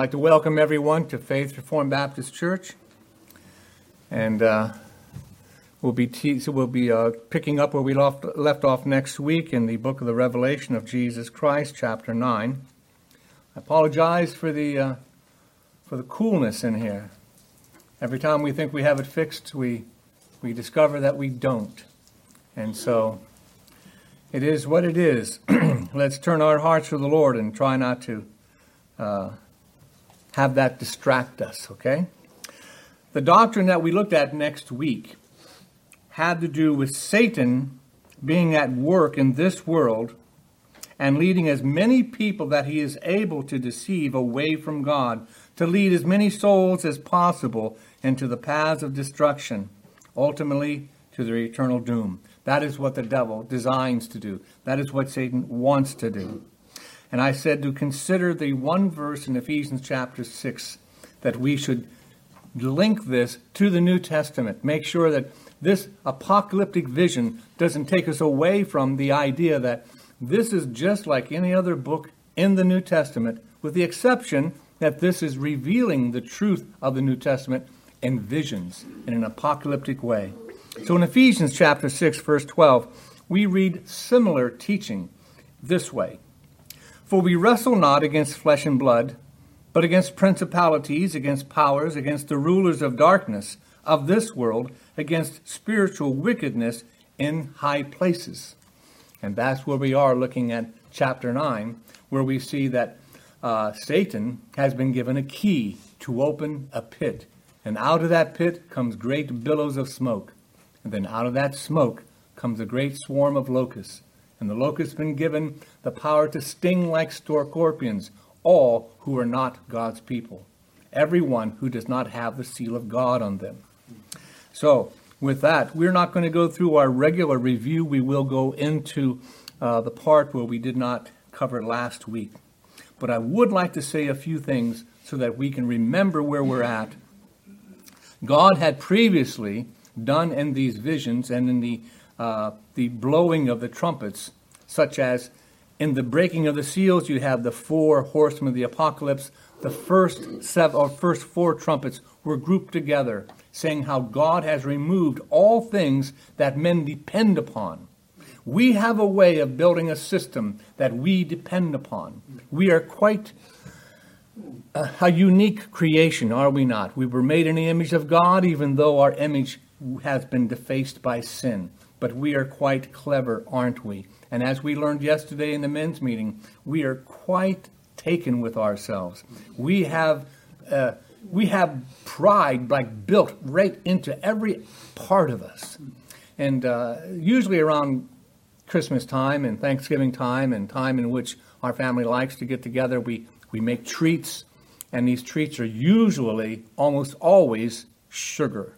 like to welcome everyone to Faith Reformed Baptist Church. And uh, we'll be, te- so we'll be uh, picking up where we left, left off next week in the book of the Revelation of Jesus Christ, chapter 9. I apologize for the, uh, for the coolness in here. Every time we think we have it fixed, we, we discover that we don't. And so it is what it is. Let's turn our hearts to the Lord and try not to uh, have that distract us, okay? The doctrine that we looked at next week had to do with Satan being at work in this world and leading as many people that he is able to deceive away from God, to lead as many souls as possible into the paths of destruction, ultimately to their eternal doom. That is what the devil designs to do. That is what Satan wants to do. And I said to consider the one verse in Ephesians chapter 6 that we should link this to the New Testament. Make sure that this apocalyptic vision doesn't take us away from the idea that this is just like any other book in the New Testament, with the exception that this is revealing the truth of the New Testament in visions in an apocalyptic way. So in Ephesians chapter 6, verse 12, we read similar teaching this way. For we wrestle not against flesh and blood, but against principalities, against powers, against the rulers of darkness of this world, against spiritual wickedness in high places. And that's where we are looking at chapter 9, where we see that uh, Satan has been given a key to open a pit. And out of that pit comes great billows of smoke. And then out of that smoke comes a great swarm of locusts and the locust been given the power to sting like scorpions all who are not God's people, everyone who does not have the seal of God on them. So, with that, we're not going to go through our regular review. We will go into uh, the part where we did not cover last week. But I would like to say a few things so that we can remember where we're at. God had previously done in these visions and in the uh, the blowing of the trumpets, such as in the breaking of the seals, you have the four horsemen of the apocalypse. The first seven or first four trumpets were grouped together, saying how God has removed all things that men depend upon. We have a way of building a system that we depend upon. We are quite a, a unique creation, are we not? We were made in the image of God, even though our image has been defaced by sin but we are quite clever, aren't we? And as we learned yesterday in the men's meeting, we are quite taken with ourselves. We have uh, we have pride like built right into every part of us, and uh, usually around Christmas time and Thanksgiving time and time in which our family likes to get together, we we make treats, and these treats are usually almost always sugar.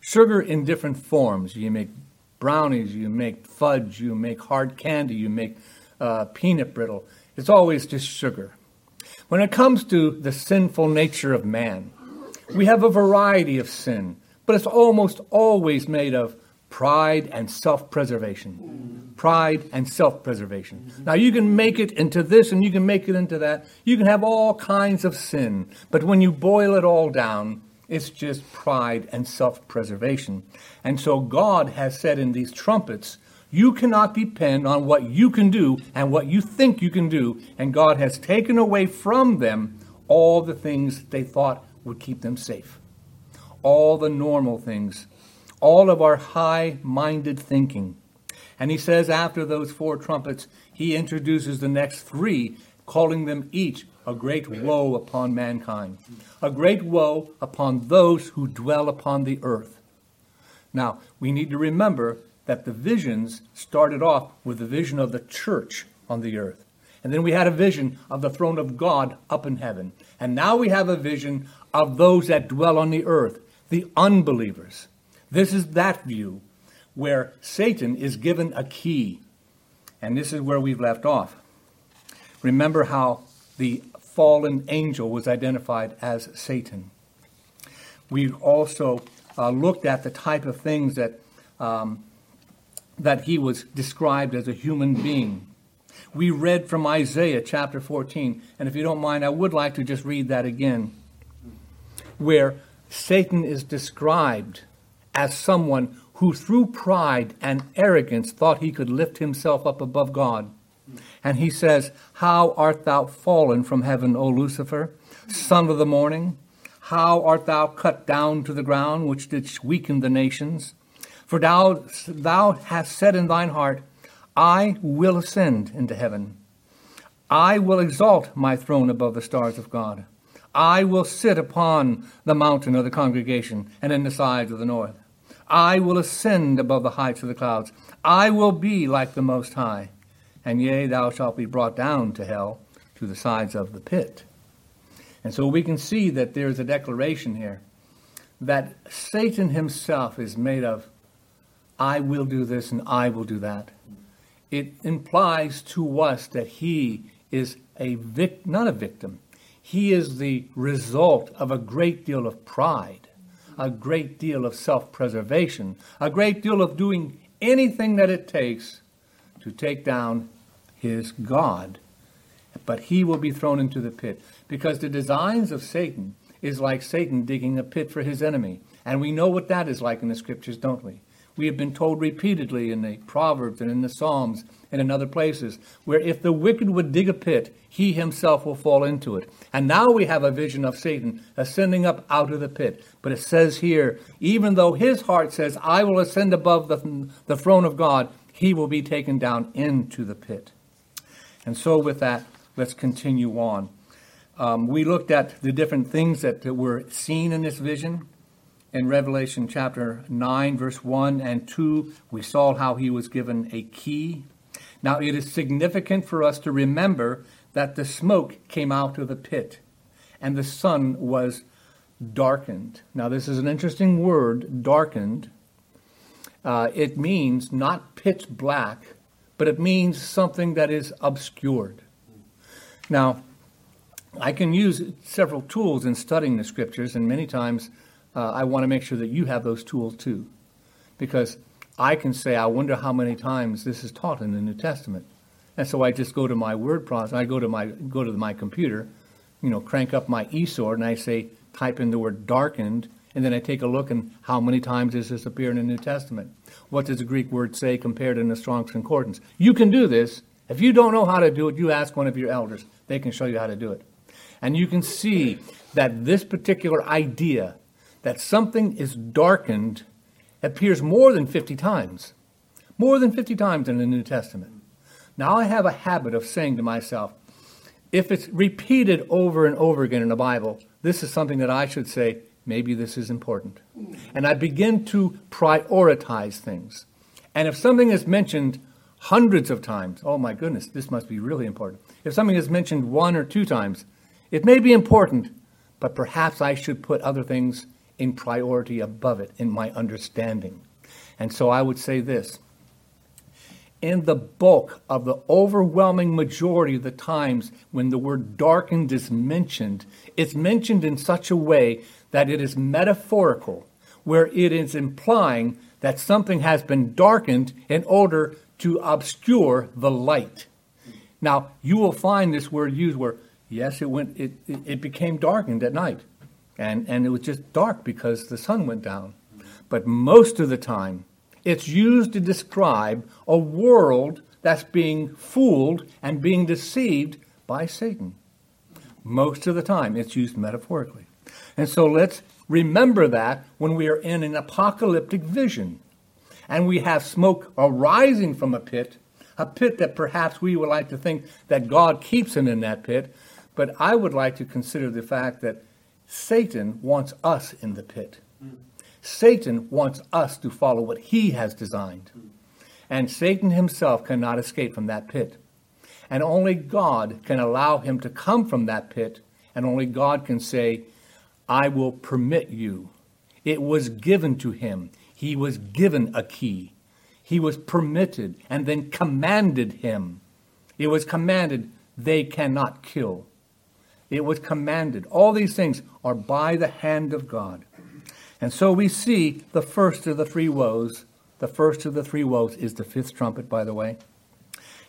Sugar in different forms. You make brownies, you make fudge, you make hard candy, you make uh, peanut brittle. It's always just sugar. When it comes to the sinful nature of man, we have a variety of sin, but it's almost always made of pride and self preservation. Pride and self preservation. Now, you can make it into this and you can make it into that. You can have all kinds of sin, but when you boil it all down, it's just pride and self preservation. And so God has said in these trumpets, you cannot depend on what you can do and what you think you can do. And God has taken away from them all the things they thought would keep them safe. All the normal things, all of our high minded thinking. And he says after those four trumpets, he introduces the next three, calling them each a great woe upon mankind, a great woe upon those who dwell upon the earth. Now, we need to remember that the visions started off with the vision of the church on the earth. And then we had a vision of the throne of God up in heaven. And now we have a vision of those that dwell on the earth, the unbelievers. This is that view where Satan is given a key. And this is where we've left off. Remember how the fallen angel was identified as Satan. We also uh, looked at the type of things that, um, that he was described as a human being. We read from Isaiah chapter 14, and if you don't mind, I would like to just read that again, where Satan is described as someone who, through pride and arrogance, thought he could lift himself up above God. And he says, How art thou fallen from heaven, O Lucifer, son of the morning? How art thou cut down to the ground, which didst weaken the nations? For thou, thou hast said in thine heart, I will ascend into heaven. I will exalt my throne above the stars of God. I will sit upon the mountain of the congregation and in the sides of the north. I will ascend above the heights of the clouds. I will be like the Most High. And yea, thou shalt be brought down to hell, to the sides of the pit. And so we can see that there is a declaration here that Satan himself is made of, I will do this and I will do that. It implies to us that he is a vic- not a victim. He is the result of a great deal of pride, a great deal of self preservation, a great deal of doing anything that it takes to take down his God. But he will be thrown into the pit because the designs of Satan is like Satan digging a pit for his enemy. And we know what that is like in the scriptures, don't we? We have been told repeatedly in the Proverbs and in the Psalms and in other places where if the wicked would dig a pit, he himself will fall into it. And now we have a vision of Satan ascending up out of the pit. But it says here, even though his heart says, I will ascend above the, the throne of God, he will be taken down into the pit. And so, with that, let's continue on. Um, we looked at the different things that were seen in this vision. In Revelation chapter 9, verse 1 and 2, we saw how he was given a key. Now, it is significant for us to remember that the smoke came out of the pit and the sun was darkened. Now, this is an interesting word, darkened. Uh, it means not pitch black, but it means something that is obscured. Now, I can use several tools in studying the scriptures, and many times uh, I want to make sure that you have those tools too. Because I can say, I wonder how many times this is taught in the New Testament. And so I just go to my word process, I go to my go to my computer, you know, crank up my eSword, and I say, type in the word darkened, and then I take a look and how many times does this appear in the New Testament? What does the Greek word say compared in the Strong's Concordance? You can do this. If you don't know how to do it, you ask one of your elders. They can show you how to do it. And you can see that this particular idea that something is darkened appears more than 50 times. More than 50 times in the New Testament. Now, I have a habit of saying to myself, if it's repeated over and over again in the Bible, this is something that I should say, maybe this is important. And I begin to prioritize things. And if something is mentioned hundreds of times, oh my goodness, this must be really important. If something is mentioned one or two times, it may be important, but perhaps I should put other things in priority above it in my understanding. And so I would say this in the bulk of the overwhelming majority of the times when the word darkened is mentioned, it's mentioned in such a way that it is metaphorical, where it is implying that something has been darkened in order to obscure the light. Now, you will find this word used where, yes, it went, it, it, became darkened at night. And, and it was just dark because the sun went down. But most of the time, it's used to describe a world that's being fooled and being deceived by Satan. Most of the time, it's used metaphorically. And so let's remember that when we are in an apocalyptic vision and we have smoke arising from a pit, a pit that perhaps we would like to think that God keeps him in that pit. But I would like to consider the fact that Satan wants us in the pit. Satan wants us to follow what he has designed. And Satan himself cannot escape from that pit. And only God can allow him to come from that pit, and only God can say, I will permit you. It was given to him. He was given a key. He was permitted and then commanded him. It was commanded, they cannot kill. It was commanded. All these things are by the hand of God. And so we see the first of the three woes. The first of the three woes is the fifth trumpet, by the way.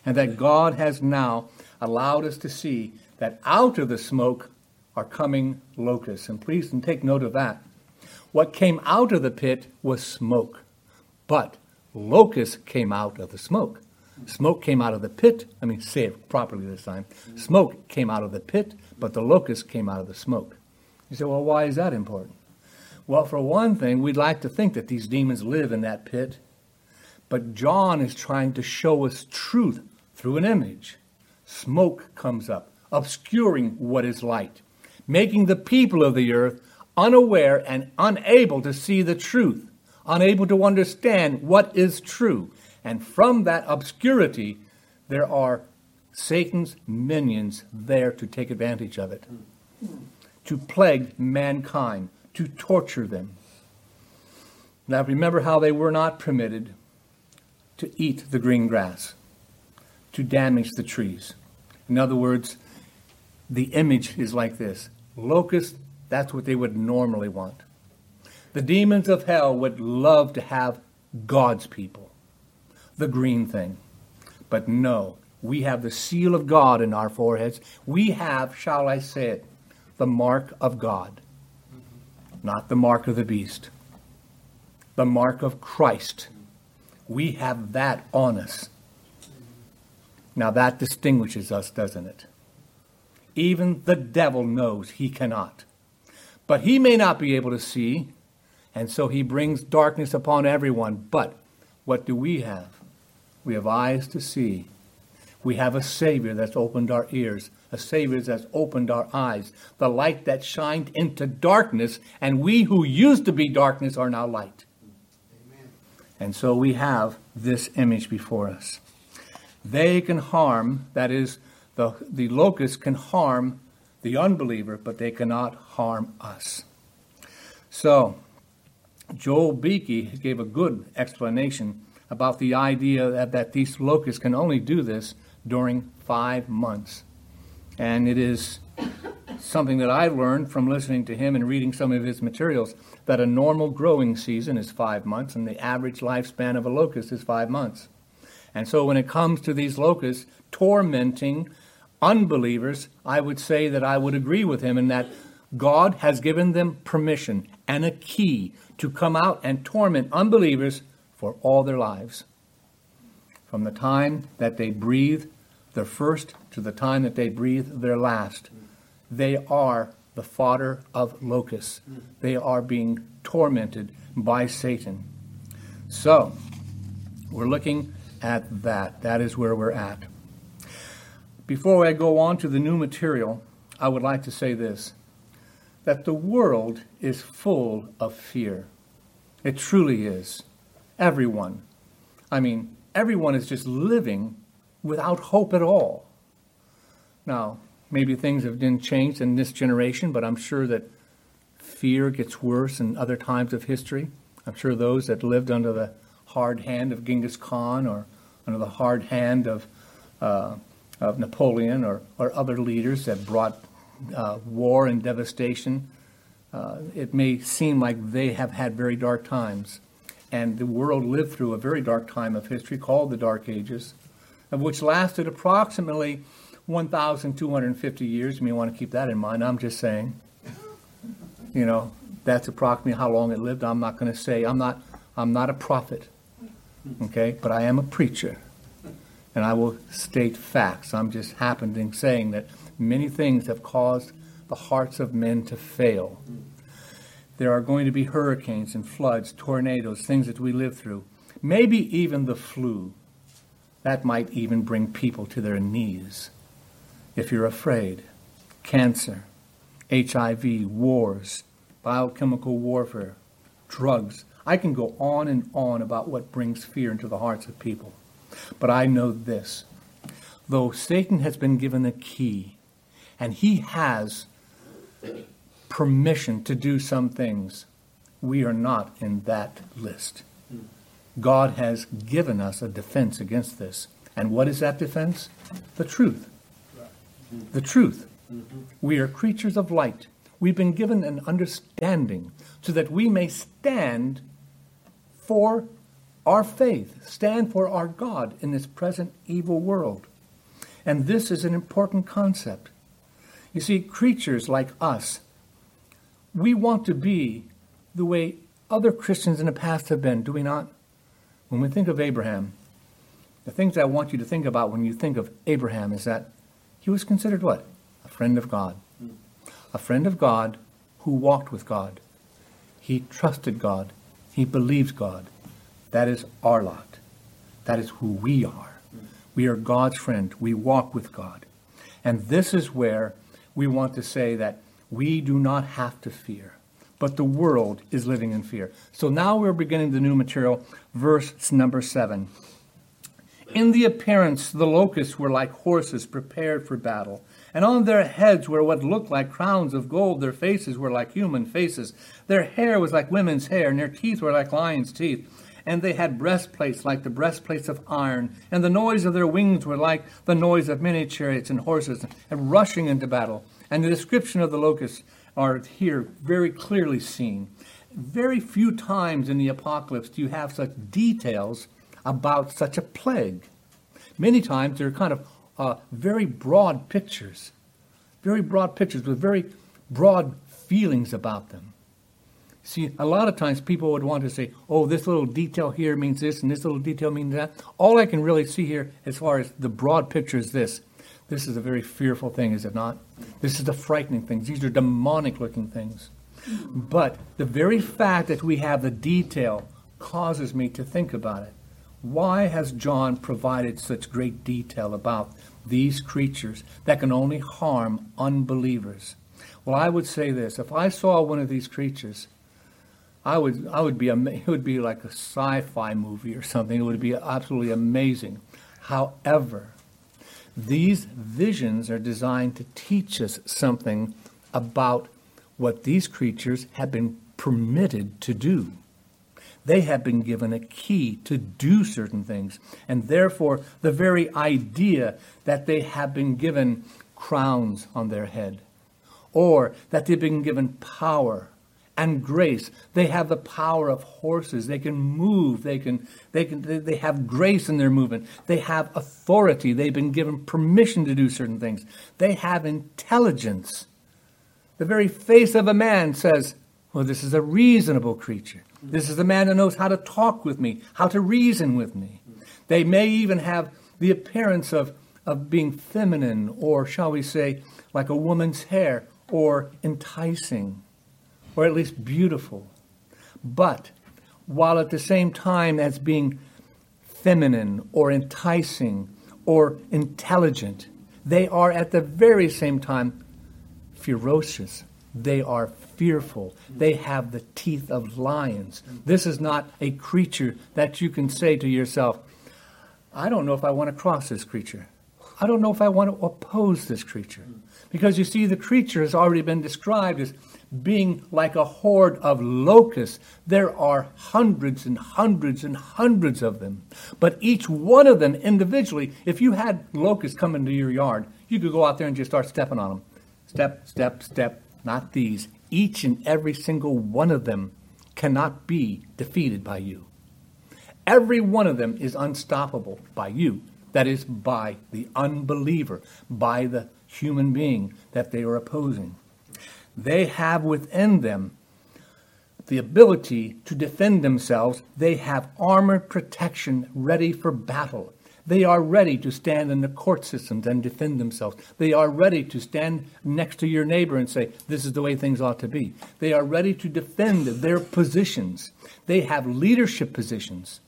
and that God has now allowed us to see that out of the smoke are coming locusts. And please and take note of that. What came out of the pit was smoke, but locusts came out of the smoke. Smoke came out of the pit. I mean, say it properly this time. Smoke came out of the pit, but the locusts came out of the smoke. You say, well, why is that important? Well, for one thing, we'd like to think that these demons live in that pit, but John is trying to show us truth through an image. Smoke comes up, obscuring what is light, making the people of the earth unaware and unable to see the truth, unable to understand what is true. And from that obscurity, there are Satan's minions there to take advantage of it, to plague mankind, to torture them. Now remember how they were not permitted to eat the green grass, to damage the trees. In other words, the image is like this locusts, that's what they would normally want. The demons of hell would love to have God's people, the green thing. But no, we have the seal of God in our foreheads. We have, shall I say it, the mark of God not the mark of the beast, the mark of Christ. We have that on us. Now that distinguishes us, doesn't it? Even the devil knows he cannot. But he may not be able to see, and so he brings darkness upon everyone. But what do we have? We have eyes to see. We have a Savior that's opened our ears a Savior that's opened our eyes, the light that shined into darkness, and we who used to be darkness are now light. Amen. And so we have this image before us. They can harm, that is, the, the locusts can harm the unbeliever, but they cannot harm us. So, Joel Beeke gave a good explanation about the idea that, that these locusts can only do this during five months. And it is something that I learned from listening to him and reading some of his materials that a normal growing season is five months, and the average lifespan of a locust is five months. And so when it comes to these locusts tormenting unbelievers, I would say that I would agree with him in that God has given them permission and a key to come out and torment unbelievers for all their lives. From the time that they breathe their first to the time that they breathe their last. They are the fodder of locusts. They are being tormented by Satan. So, we're looking at that. That is where we're at. Before I go on to the new material, I would like to say this that the world is full of fear. It truly is. Everyone. I mean, everyone is just living without hope at all. Now, maybe things have been changed in this generation, but I'm sure that fear gets worse in other times of history. I'm sure those that lived under the hard hand of Genghis Khan or under the hard hand of, uh, of Napoleon or, or other leaders that brought uh, war and devastation, uh, it may seem like they have had very dark times. And the world lived through a very dark time of history called the Dark Ages of which lasted approximately 1,250 years. You may want to keep that in mind. I'm just saying, you know, that's approximately how long it lived. I'm not going to say. I'm not. I'm not a prophet. Okay, but I am a preacher, and I will state facts. I'm just happening saying that many things have caused the hearts of men to fail. There are going to be hurricanes and floods, tornadoes, things that we live through. Maybe even the flu that might even bring people to their knees. If you're afraid, cancer, HIV, wars, biochemical warfare, drugs. I can go on and on about what brings fear into the hearts of people. But I know this. Though Satan has been given a key, and he has permission to do some things, we are not in that list. God has given us a defense against this. And what is that defense? The truth. The truth. We are creatures of light. We've been given an understanding so that we may stand for our faith, stand for our God in this present evil world. And this is an important concept. You see, creatures like us, we want to be the way other Christians in the past have been, do we not? When we think of Abraham, the things I want you to think about when you think of Abraham is that he was considered what? A friend of God. Hmm. A friend of God who walked with God. He trusted God. He believes God. That is our lot. That is who we are. We are God's friend. We walk with God. And this is where we want to say that we do not have to fear, but the world is living in fear. So now we're beginning the new material, verse number seven. In the appearance, the locusts were like horses prepared for battle, and on their heads were what looked like crowns of gold. Their faces were like human faces. Their hair was like women's hair, and their teeth were like lions' teeth. And they had breastplates like the breastplates of iron, and the noise of their wings were like the noise of many chariots and horses, and rushing into battle. And the description of the locusts are here very clearly seen. Very few times in the apocalypse do you have such details about such a plague. Many times they're kind of uh, very broad pictures, very broad pictures with very broad feelings about them. See, a lot of times people would want to say, oh, this little detail here means this and this little detail means that. All I can really see here, as far as the broad picture, is this. This is a very fearful thing, is it not? This is the frightening things. These are demonic looking things. But the very fact that we have the detail causes me to think about it. Why has John provided such great detail about these creatures that can only harm unbelievers? Well, I would say this: if I saw one of these creatures, I would, I would be, it would be like a sci-fi movie or something. It would be absolutely amazing. However, these visions are designed to teach us something about what these creatures have been permitted to do. They have been given a key to do certain things. And therefore, the very idea that they have been given crowns on their head, or that they've been given power and grace. They have the power of horses. They can move. They can, they can, they have grace in their movement. They have authority. They've been given permission to do certain things. They have intelligence. The very face of a man says, well, this is a reasonable creature. This is the man that knows how to talk with me, how to reason with me. They may even have the appearance of, of being feminine, or shall we say, like a woman's hair, or enticing, or at least beautiful. But while at the same time as being feminine, or enticing, or intelligent, they are at the very same time ferocious. They are fearful. They have the teeth of lions. This is not a creature that you can say to yourself, I don't know if I want to cross this creature. I don't know if I want to oppose this creature. Because you see, the creature has already been described as being like a horde of locusts. There are hundreds and hundreds and hundreds of them. But each one of them individually, if you had locusts come into your yard, you could go out there and just start stepping on them. Step, step, step, not these each and every single one of them cannot be defeated by you. Every one of them is unstoppable by you. That is, by the unbeliever, by the human being that they are opposing. They have within them the ability to defend themselves. They have armored protection ready for battle. They are ready to stand in the court systems and defend themselves. They are ready to stand next to your neighbor and say, This is the way things ought to be. They are ready to defend their positions. They have leadership positions.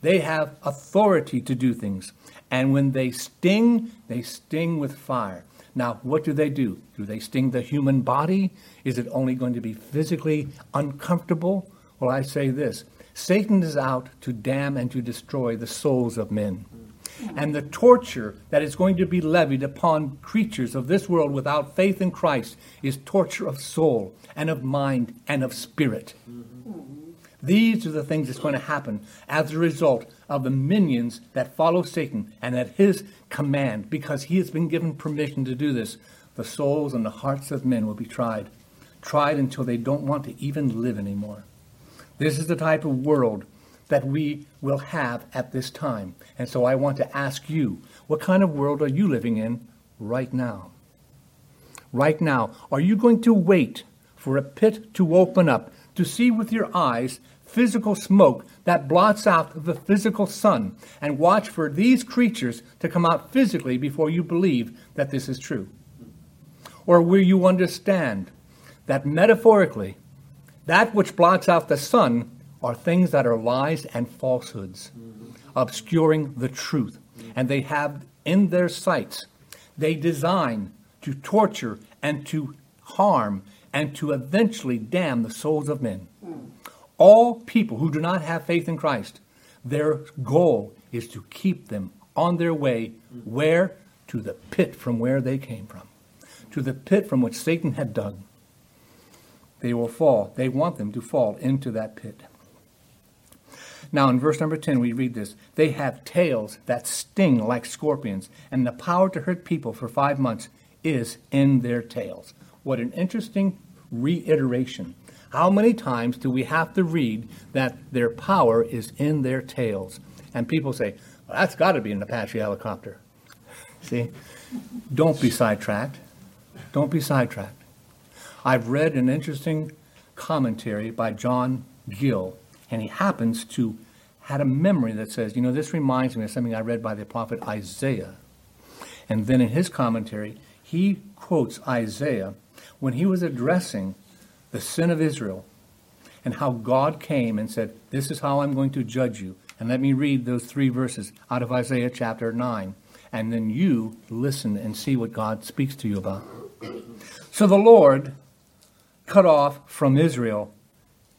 They have authority to do things. And when they sting, they sting with fire. Now, what do they do? Do they sting the human body? Is it only going to be physically uncomfortable? Well, I say this Satan is out to damn and to destroy the souls of men and the torture that is going to be levied upon creatures of this world without faith in Christ is torture of soul and of mind and of spirit. Mm-hmm. These are the things that's going to happen as a result of the minions that follow Satan and at his command, because he has been given permission to do this. The souls and the hearts of men will be tried, tried until they don't want to even live anymore. This is the type of world that we will have at this time. And so I want to ask you, what kind of world are you living in right now? Right now, are you going to wait for a pit to open up to see with your eyes physical smoke that blots out the physical sun and watch for these creatures to come out physically before you believe that this is true? Or will you understand that metaphorically, that which blots out the sun are things that are lies and falsehoods, mm-hmm. obscuring the truth? And they have in their sights, they design to torture and to harm and to eventually damn the souls of men. Mm. All people who do not have faith in Christ, their goal is to keep them on their way mm-hmm. where? To the pit from where they came from, to the pit from which Satan had dug. They will fall. They want them to fall into that pit. Now, in verse number 10, we read this They have tails that sting like scorpions, and the power to hurt people for five months is in their tails. What an interesting reiteration. How many times do we have to read that their power is in their tails? And people say, well, that's got to be an Apache helicopter. See? Don't be sidetracked. Don't be sidetracked. I've read an interesting commentary by John Gill, and he happens to had a memory that says, you know, this reminds me of something I read by the prophet Isaiah. And then in his commentary, he quotes Isaiah when he was addressing the sin of Israel and how God came and said, This is how I'm going to judge you. And let me read those three verses out of Isaiah chapter 9. And then you listen and see what God speaks to you about. So the Lord cut off from Israel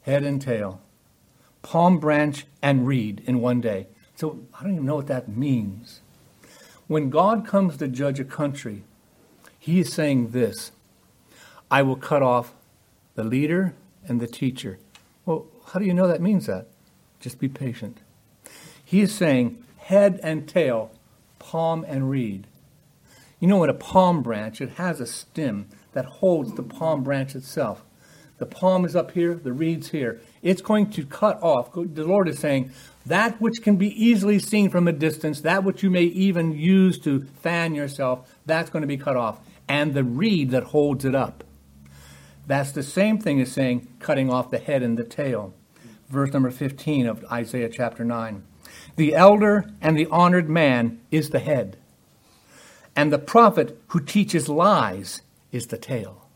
head and tail, palm branch and reed in one day. So I don't even know what that means. When God comes to judge a country, he is saying this I will cut off the leader and the teacher. Well, how do you know that means that? Just be patient. He is saying head and tail, palm and reed. You know, in a palm branch, it has a stem that holds the palm branch itself. The palm is up here, the reed's here. It's going to cut off. The Lord is saying, that which can be easily seen from a distance, that which you may even use to fan yourself, that's going to be cut off and the reed that holds it up. That's the same thing as saying cutting off the head and the tail. Verse number 15 of Isaiah chapter 9. The elder and the honored man is the head, and the prophet who teaches lies is the tail.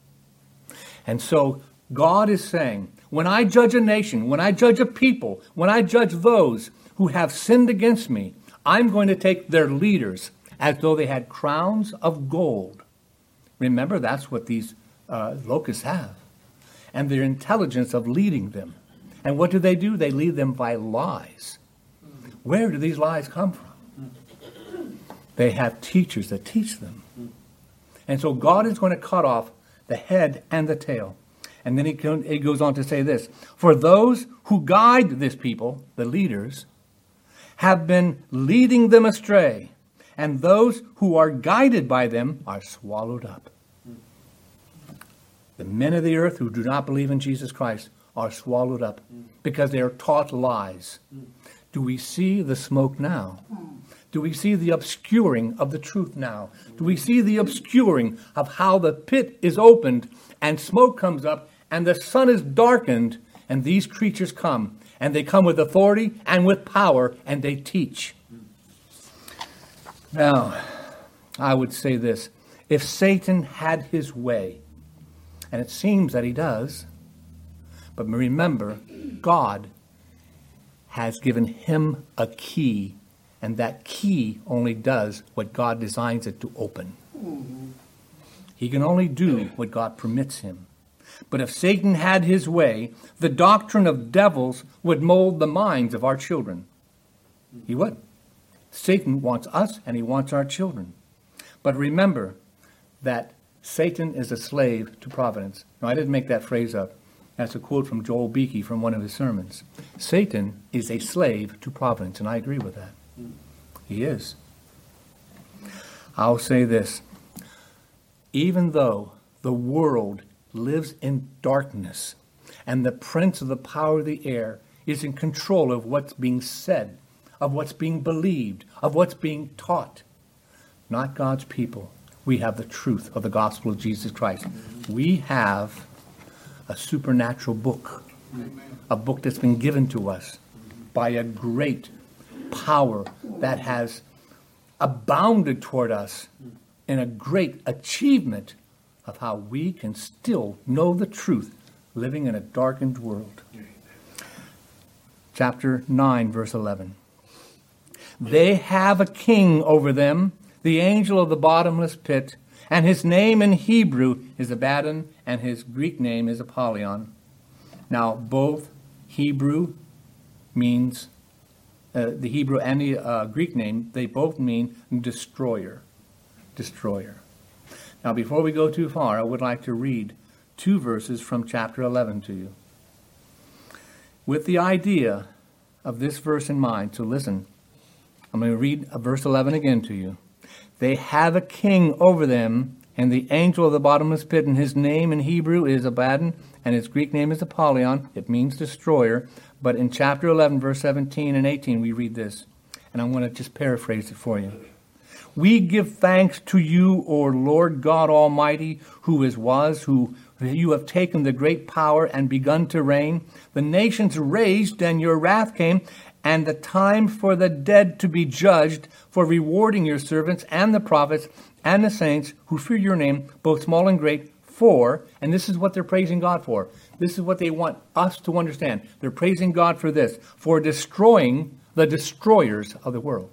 And so God is saying, when I judge a nation, when I judge a people, when I judge those who have sinned against me, I'm going to take their leaders as though they had crowns of gold Remember, that's what these uh, locusts have. And their intelligence of leading them. And what do they do? They lead them by lies. Where do these lies come from? They have teachers that teach them. And so God is going to cut off the head and the tail. And then he, goes on to say this For those who guide this people, the leaders, have been leading them astray and those who are guided by them are swallowed up. The men of the earth who do not believe in Jesus Christ are swallowed up because they are taught lies. Do we see the smoke now? Do we see the obscuring of the truth now? Do we see the obscuring of how the pit is opened and smoke comes up and the sun is darkened and these creatures come and they come with authority and with power and they teach? Now, I would say this if Satan had his way, and it seems that he does, but remember, God has given him a key, and that key only does what God designs it to open. He can only do what God permits him. But if Satan had his way, the doctrine of devils would mold the minds of our children. He would. Satan wants us and he wants our children. But remember that Satan is a slave to providence. Now, I didn't make that phrase up. That's a quote from Joel Beeke from one of his sermons. Satan is a slave to providence, and I agree with that. He is. I'll say this even though the world lives in darkness and the prince of the power of the air is in control of what's being said, of what's being believed, of what's being taught. Not God's people. We have the truth of the gospel of Jesus Christ. We have a supernatural book, a book that's been given to us by a great power that has abounded toward us in a great achievement of how we can still know the truth living in a darkened world. Chapter 9, verse 11. They have a king over them, the angel of the bottomless pit, and his name in Hebrew is Abaddon, and his Greek name is Apollyon. Now, both Hebrew means, uh, the Hebrew and the uh, Greek name, they both mean destroyer. Destroyer. Now, before we go too far, I would like to read two verses from chapter 11 to you. With the idea of this verse in mind, so listen, I'm going to read verse 11 again to you. They have a king over them, and the angel of the bottomless pit, and his name in Hebrew is Abaddon, and his Greek name is Apollyon. It means destroyer. But in chapter 11, verse 17 and 18, we read this. And I'm going to just paraphrase it for you. We give thanks to you, O Lord God Almighty, who is, was, who you have taken the great power and begun to reign. The nations raged, and your wrath came, and the time for the dead to be judged, for rewarding your servants and the prophets and the saints who fear your name, both small and great, for, and this is what they're praising God for. This is what they want us to understand. They're praising God for this, for destroying the destroyers of the world.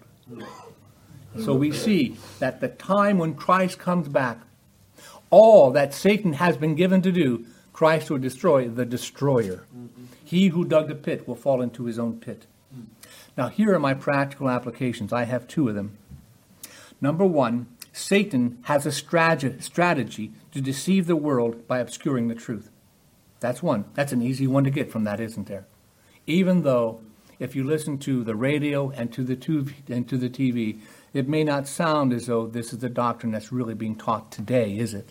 So we see that the time when Christ comes back, all that Satan has been given to do, Christ will destroy the destroyer. He who dug the pit will fall into his own pit. Now, here are my practical applications. I have two of them. Number one, Satan has a strategy to deceive the world by obscuring the truth. That's one. That's an easy one to get from that, isn't there? Even though, if you listen to the radio and to the TV, and to the TV, it may not sound as though this is the doctrine that's really being taught today, is it?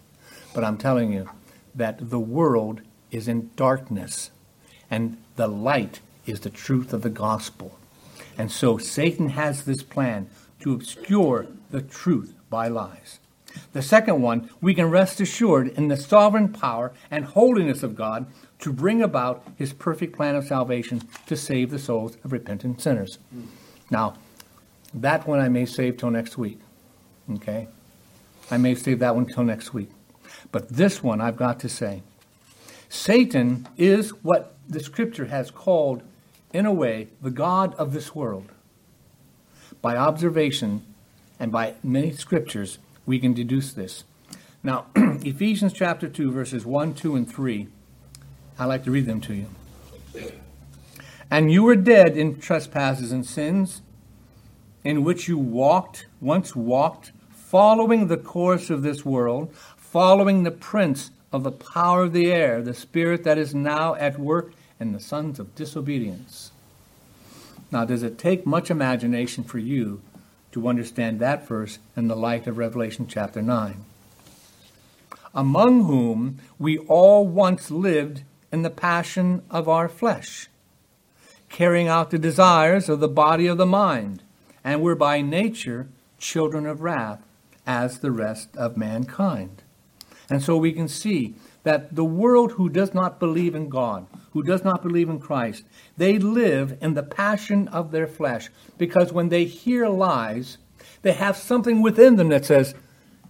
But I'm telling you that the world is in darkness, and the light is the truth of the gospel. And so Satan has this plan to obscure the truth by lies. The second one, we can rest assured in the sovereign power and holiness of God to bring about his perfect plan of salvation to save the souls of repentant sinners. Now, that one I may save till next week. Okay? I may save that one till next week. But this one I've got to say Satan is what the scripture has called in a way, the God of this world. By observation and by many scriptures, we can deduce this. Now, Ephesians chapter 2, verses 1, 2, and 3, I'd like to read them to you. And you were dead in trespasses and sins, in which you walked, once walked, following the course of this world, following the prince of the power of the air, the spirit that is now at work in the sons of disobedience. Now, does it take much imagination for you to understand that verse in the light of Revelation chapter 9? Among whom we all once lived in the passion of our flesh, carrying out the desires of the body of the mind, and were by nature children of wrath, as the rest of mankind. And so we can see that the world who does not believe in God, who does not believe in Christ, they live in the passion of their flesh because when they hear lies, they have something within them that says,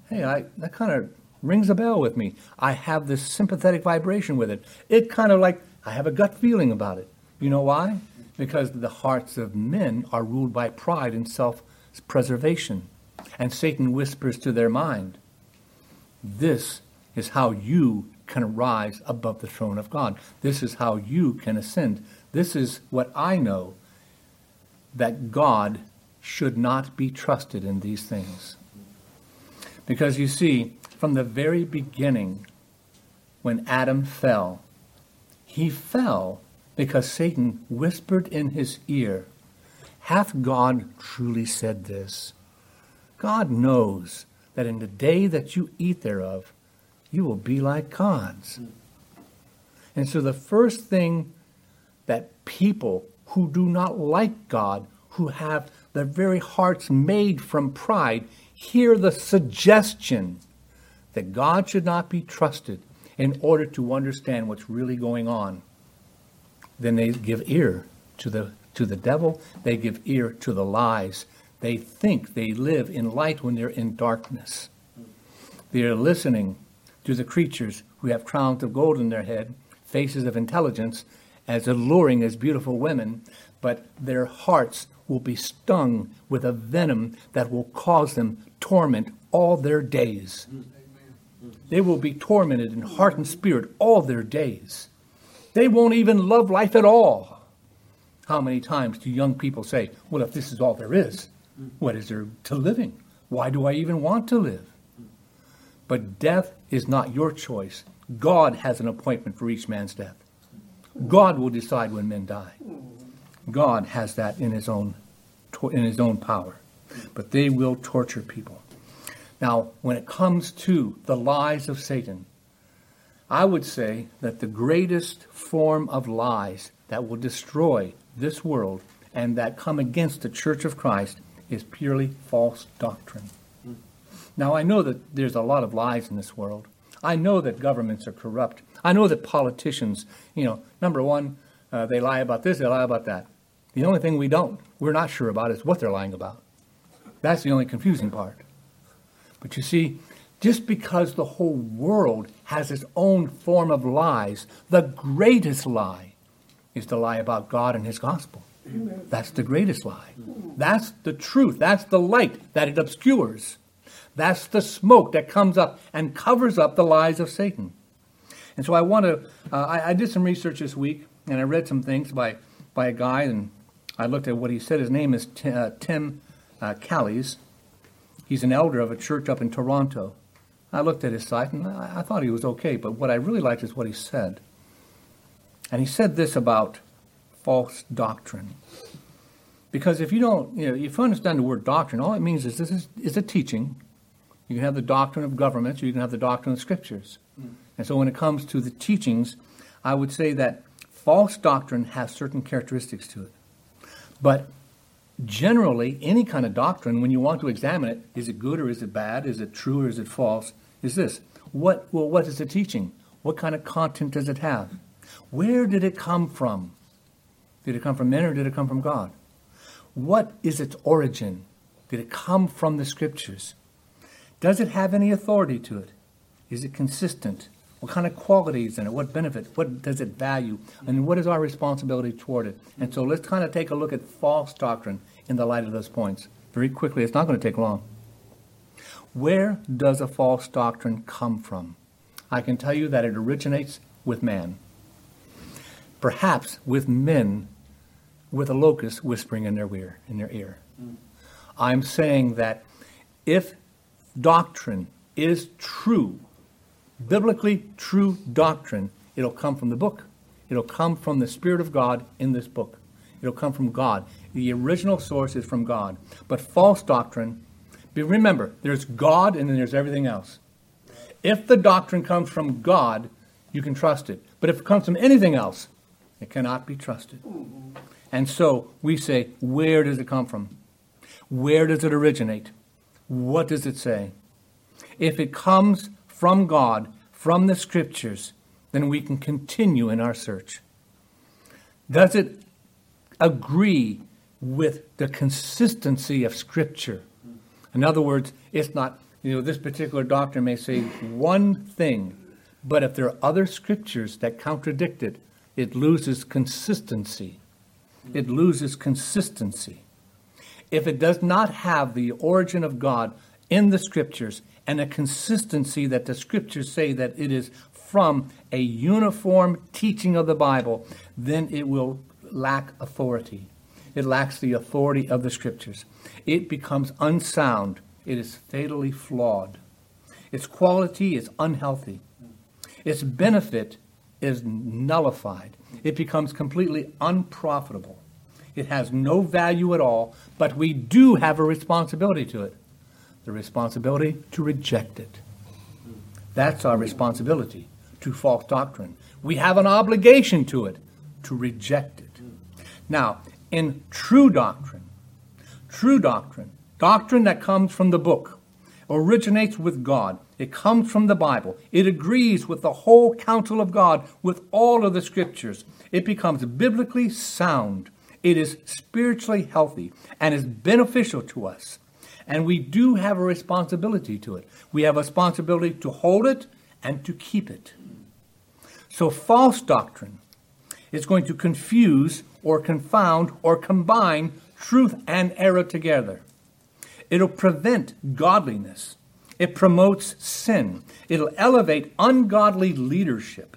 hey, I, that kind of rings a bell with me. I have this sympathetic vibration with it. It kind of like, I have a gut feeling about it. You know why? Because the hearts of men are ruled by pride and self preservation. And Satan whispers to their mind, This is how you can rise above the throne of God. This is how you can ascend. This is what I know that God should not be trusted in these things. Because you see, from the very beginning, when Adam fell, he fell because Satan whispered in his ear, Hath God truly said this? God knows that in the day that you eat thereof, you will be like gods. And so the first thing that people who do not like God, who have their very hearts made from pride, hear the suggestion that God should not be trusted in order to understand what's really going on. Then they give ear to the, to the devil, they give ear to the lies. They think they live in light when they're in darkness. They are listening to the creatures who have crowns of gold in their head, faces of intelligence, as alluring as beautiful women, but their hearts will be stung with a venom that will cause them torment all their days. They will be tormented in heart and spirit all their days. They won't even love life at all. How many times do young people say, Well, if this is all there is, what is there to living? Why do I even want to live? But death is not your choice. God has an appointment for each man's death. God will decide when men die. God has that in his own in his own power. But they will torture people. Now, when it comes to the lies of Satan, I would say that the greatest form of lies that will destroy this world and that come against the Church of Christ is purely false doctrine. Now, I know that there's a lot of lies in this world. I know that governments are corrupt. I know that politicians, you know, number one, uh, they lie about this, they lie about that. The only thing we don't, we're not sure about is what they're lying about. That's the only confusing part. But you see, just because the whole world has its own form of lies, the greatest lie is to lie about God and His gospel. That's the greatest lie. That's the truth. That's the light that it obscures. That's the smoke that comes up and covers up the lies of Satan. And so I want to, uh, I, I, did some research this week and I read some things by, by a guy and I looked at what he said. His name is T- uh, Tim uh, Challies. He's an elder of a church up in Toronto. I looked at his site and I, I thought he was okay, but what I really liked is what he said. And he said this about false doctrine. Because if you don't, you know, if you understand the word doctrine, all it means is this is, is a teaching you can have the doctrine of governments, or you can have the doctrine of scriptures. Mm. And so when it comes to the teachings, I would say that false doctrine has certain characteristics to it. But generally, any kind of doctrine, when you want to examine it, is it good or is it bad? Is it true or is it false? Is this. What, well, what is the teaching? What kind of content does it have? Where did it come from? Did it come from men or did it come from God? What is its origin? Did it come from the scriptures? Does it have any authority to it? Is it consistent? What kind of qualities in it? What benefit? What does it value? And what is our responsibility toward it? And so let's kind of take a look at false doctrine in the light of those points. Very quickly, it's not going to take long. Where does a false doctrine come from? I can tell you that it originates with man. Perhaps with men with a locust whispering in their ear. In their ear. Mm. I'm saying that if doctrine is true, biblically true doctrine, it'll come from the book. It'll come from the Spirit of God in this book. It'll come from God. The original source is from God. But false doctrine, remember, there's God and then there's everything else. If the doctrine comes from God, you can trust it. But if it comes from anything else, it cannot be trusted. And so we say, where does it come from? Where does it originate? What does it say? If it comes from God, from the scriptures, then we can continue in our search. Does it agree with the consistency of scripture? In other words, it's not, you know, this particular doctrine may say one thing, but if there are other scriptures that contradict it, it loses consistency. It loses consistency if it does not have the origin of God in the scriptures and a consistency that the scriptures say that it is from a uniform teaching of the Bible, then it will lack authority. It lacks the authority of the scriptures. It becomes unsound. It is fatally flawed. Its quality is unhealthy. Its benefit is nullified. It becomes completely unprofitable. It has no value at all, but we do have a responsibility to it the responsibility to reject it. That's our responsibility to false doctrine. We have an obligation to it to reject it. Now, in true doctrine, true doctrine, doctrine that comes from the book, originates with God. It comes from the Bible. It agrees with the whole counsel of God, with all of the scriptures. It becomes biblically sound. It is spiritually healthy and is beneficial to us. And we do have a responsibility to it. We have a responsibility to hold it and to keep it. So, false doctrine is going to confuse or confound or combine truth and error together. It'll prevent godliness. It promotes sin. It'll elevate ungodly leadership.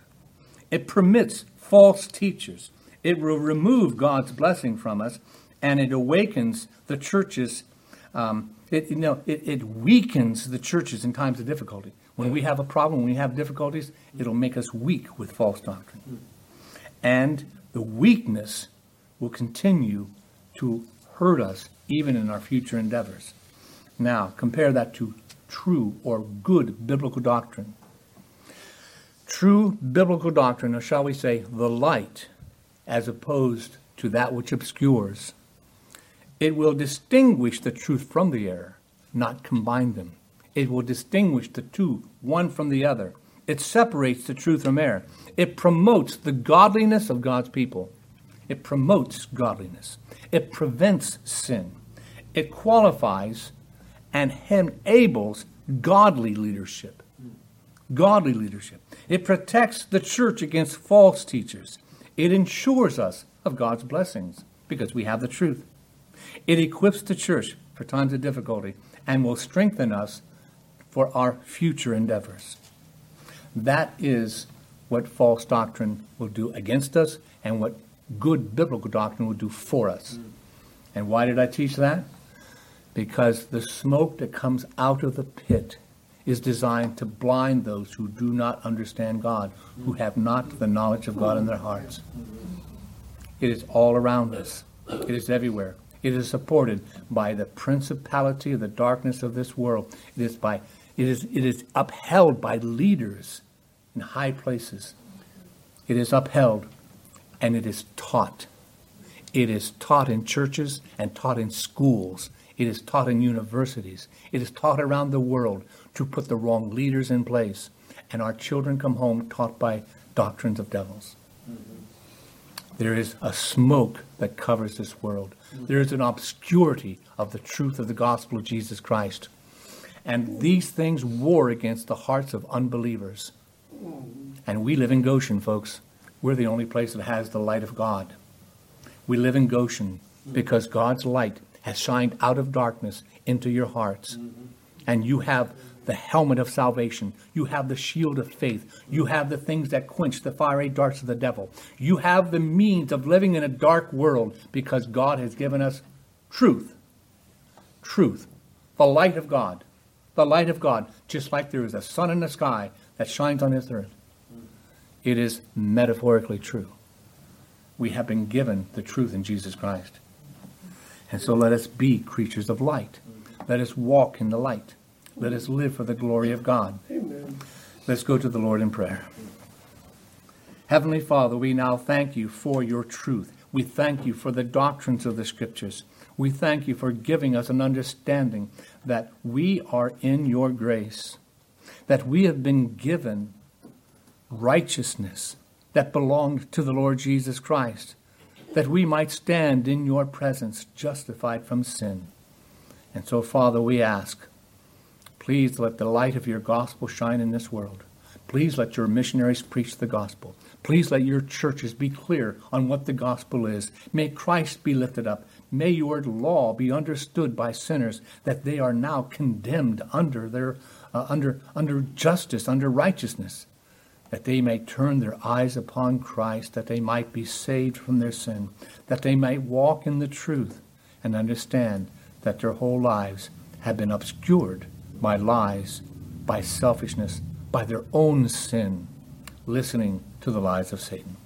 It permits false teachers. It will remove God's blessing from us, and it awakens the churches. Um, it, you know, it, it weakens the churches in times of difficulty. When we have a problem, when we have difficulties, it'll make us weak with false doctrine. And the weakness will continue to hurt us even in our future endeavors. Now, compare that to true or good biblical doctrine. True biblical doctrine, or shall we say, the light, as opposed to that which obscures. It will distinguish the truth from the error, not combine them. It will distinguish the two, one from the other. It separates the truth from error. It promotes the godliness of God's people. It promotes godliness. It prevents sin. It qualifies and enables godly leadership. Godly leadership. It protects the church against false teachers. It ensures us of God's blessings because we have the truth. It equips the church for times of difficulty and will strengthen us for our future endeavors. That is what false doctrine will do against us and what good biblical doctrine will do for us. And why did I teach that? because the smoke that comes out of the pit is designed to blind those who do not understand God, who have not the knowledge of God in their hearts. It is all around us, it is everywhere. It is supported by the principality of the darkness of this world. It is by it is it is upheld by leaders in high places. It is upheld and it is taught. It is taught in churches and taught in schools it is taught in universities. It is taught around the world to put the wrong leaders in place. And our children come home taught by doctrines of devils. Mm-hmm. There is a smoke that covers this world. Mm-hmm. There is an obscurity of the truth of the gospel of Jesus Christ. And these things war against the hearts of unbelievers. And we live in Goshen, folks. We're the only place that has the light of God. We live in Goshen because God's light has shined out of darkness into your hearts. Mm-hmm. And you have the helmet of salvation. You have the shield of faith. You have the things that quench the fiery darts of the devil. You have the means of living in a dark world because God has given us truth. Truth. The light of God. The light of God. Just like there is a sun in the sky that shines on this earth. It is metaphorically true. We have been given the truth in Jesus Christ. And so let us be creatures of light. Let us walk in the light. Let us live for the glory of God. Amen. Let's go to the Lord in prayer. Heavenly Father, we now thank you for your truth. We thank you for the doctrines of the Scriptures. We thank you for giving us an understanding that we are in your grace, that we have been given righteousness that belonged to the Lord Jesus Christ, that we might stand in your presence justified from sin. And so, Father, we ask, please let the light of your gospel shine in this world. Please let your missionaries preach the gospel. Please let your churches be clear on what the gospel is. May Christ be lifted up. May your law be understood by sinners that they are now condemned under their uh, under under justice, under righteousness that they may turn their eyes upon Christ, that they might be saved from their sin, that they might walk in the truth and understand that their whole lives have been obscured by lies, by selfishness, by their own sin, listening to the lies of Satan.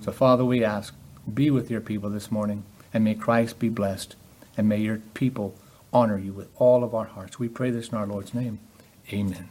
So, Father, we ask, be with your people this morning, and may Christ be blessed, and may your people honor you with all of our hearts. We pray this in our Lord's name. Amen.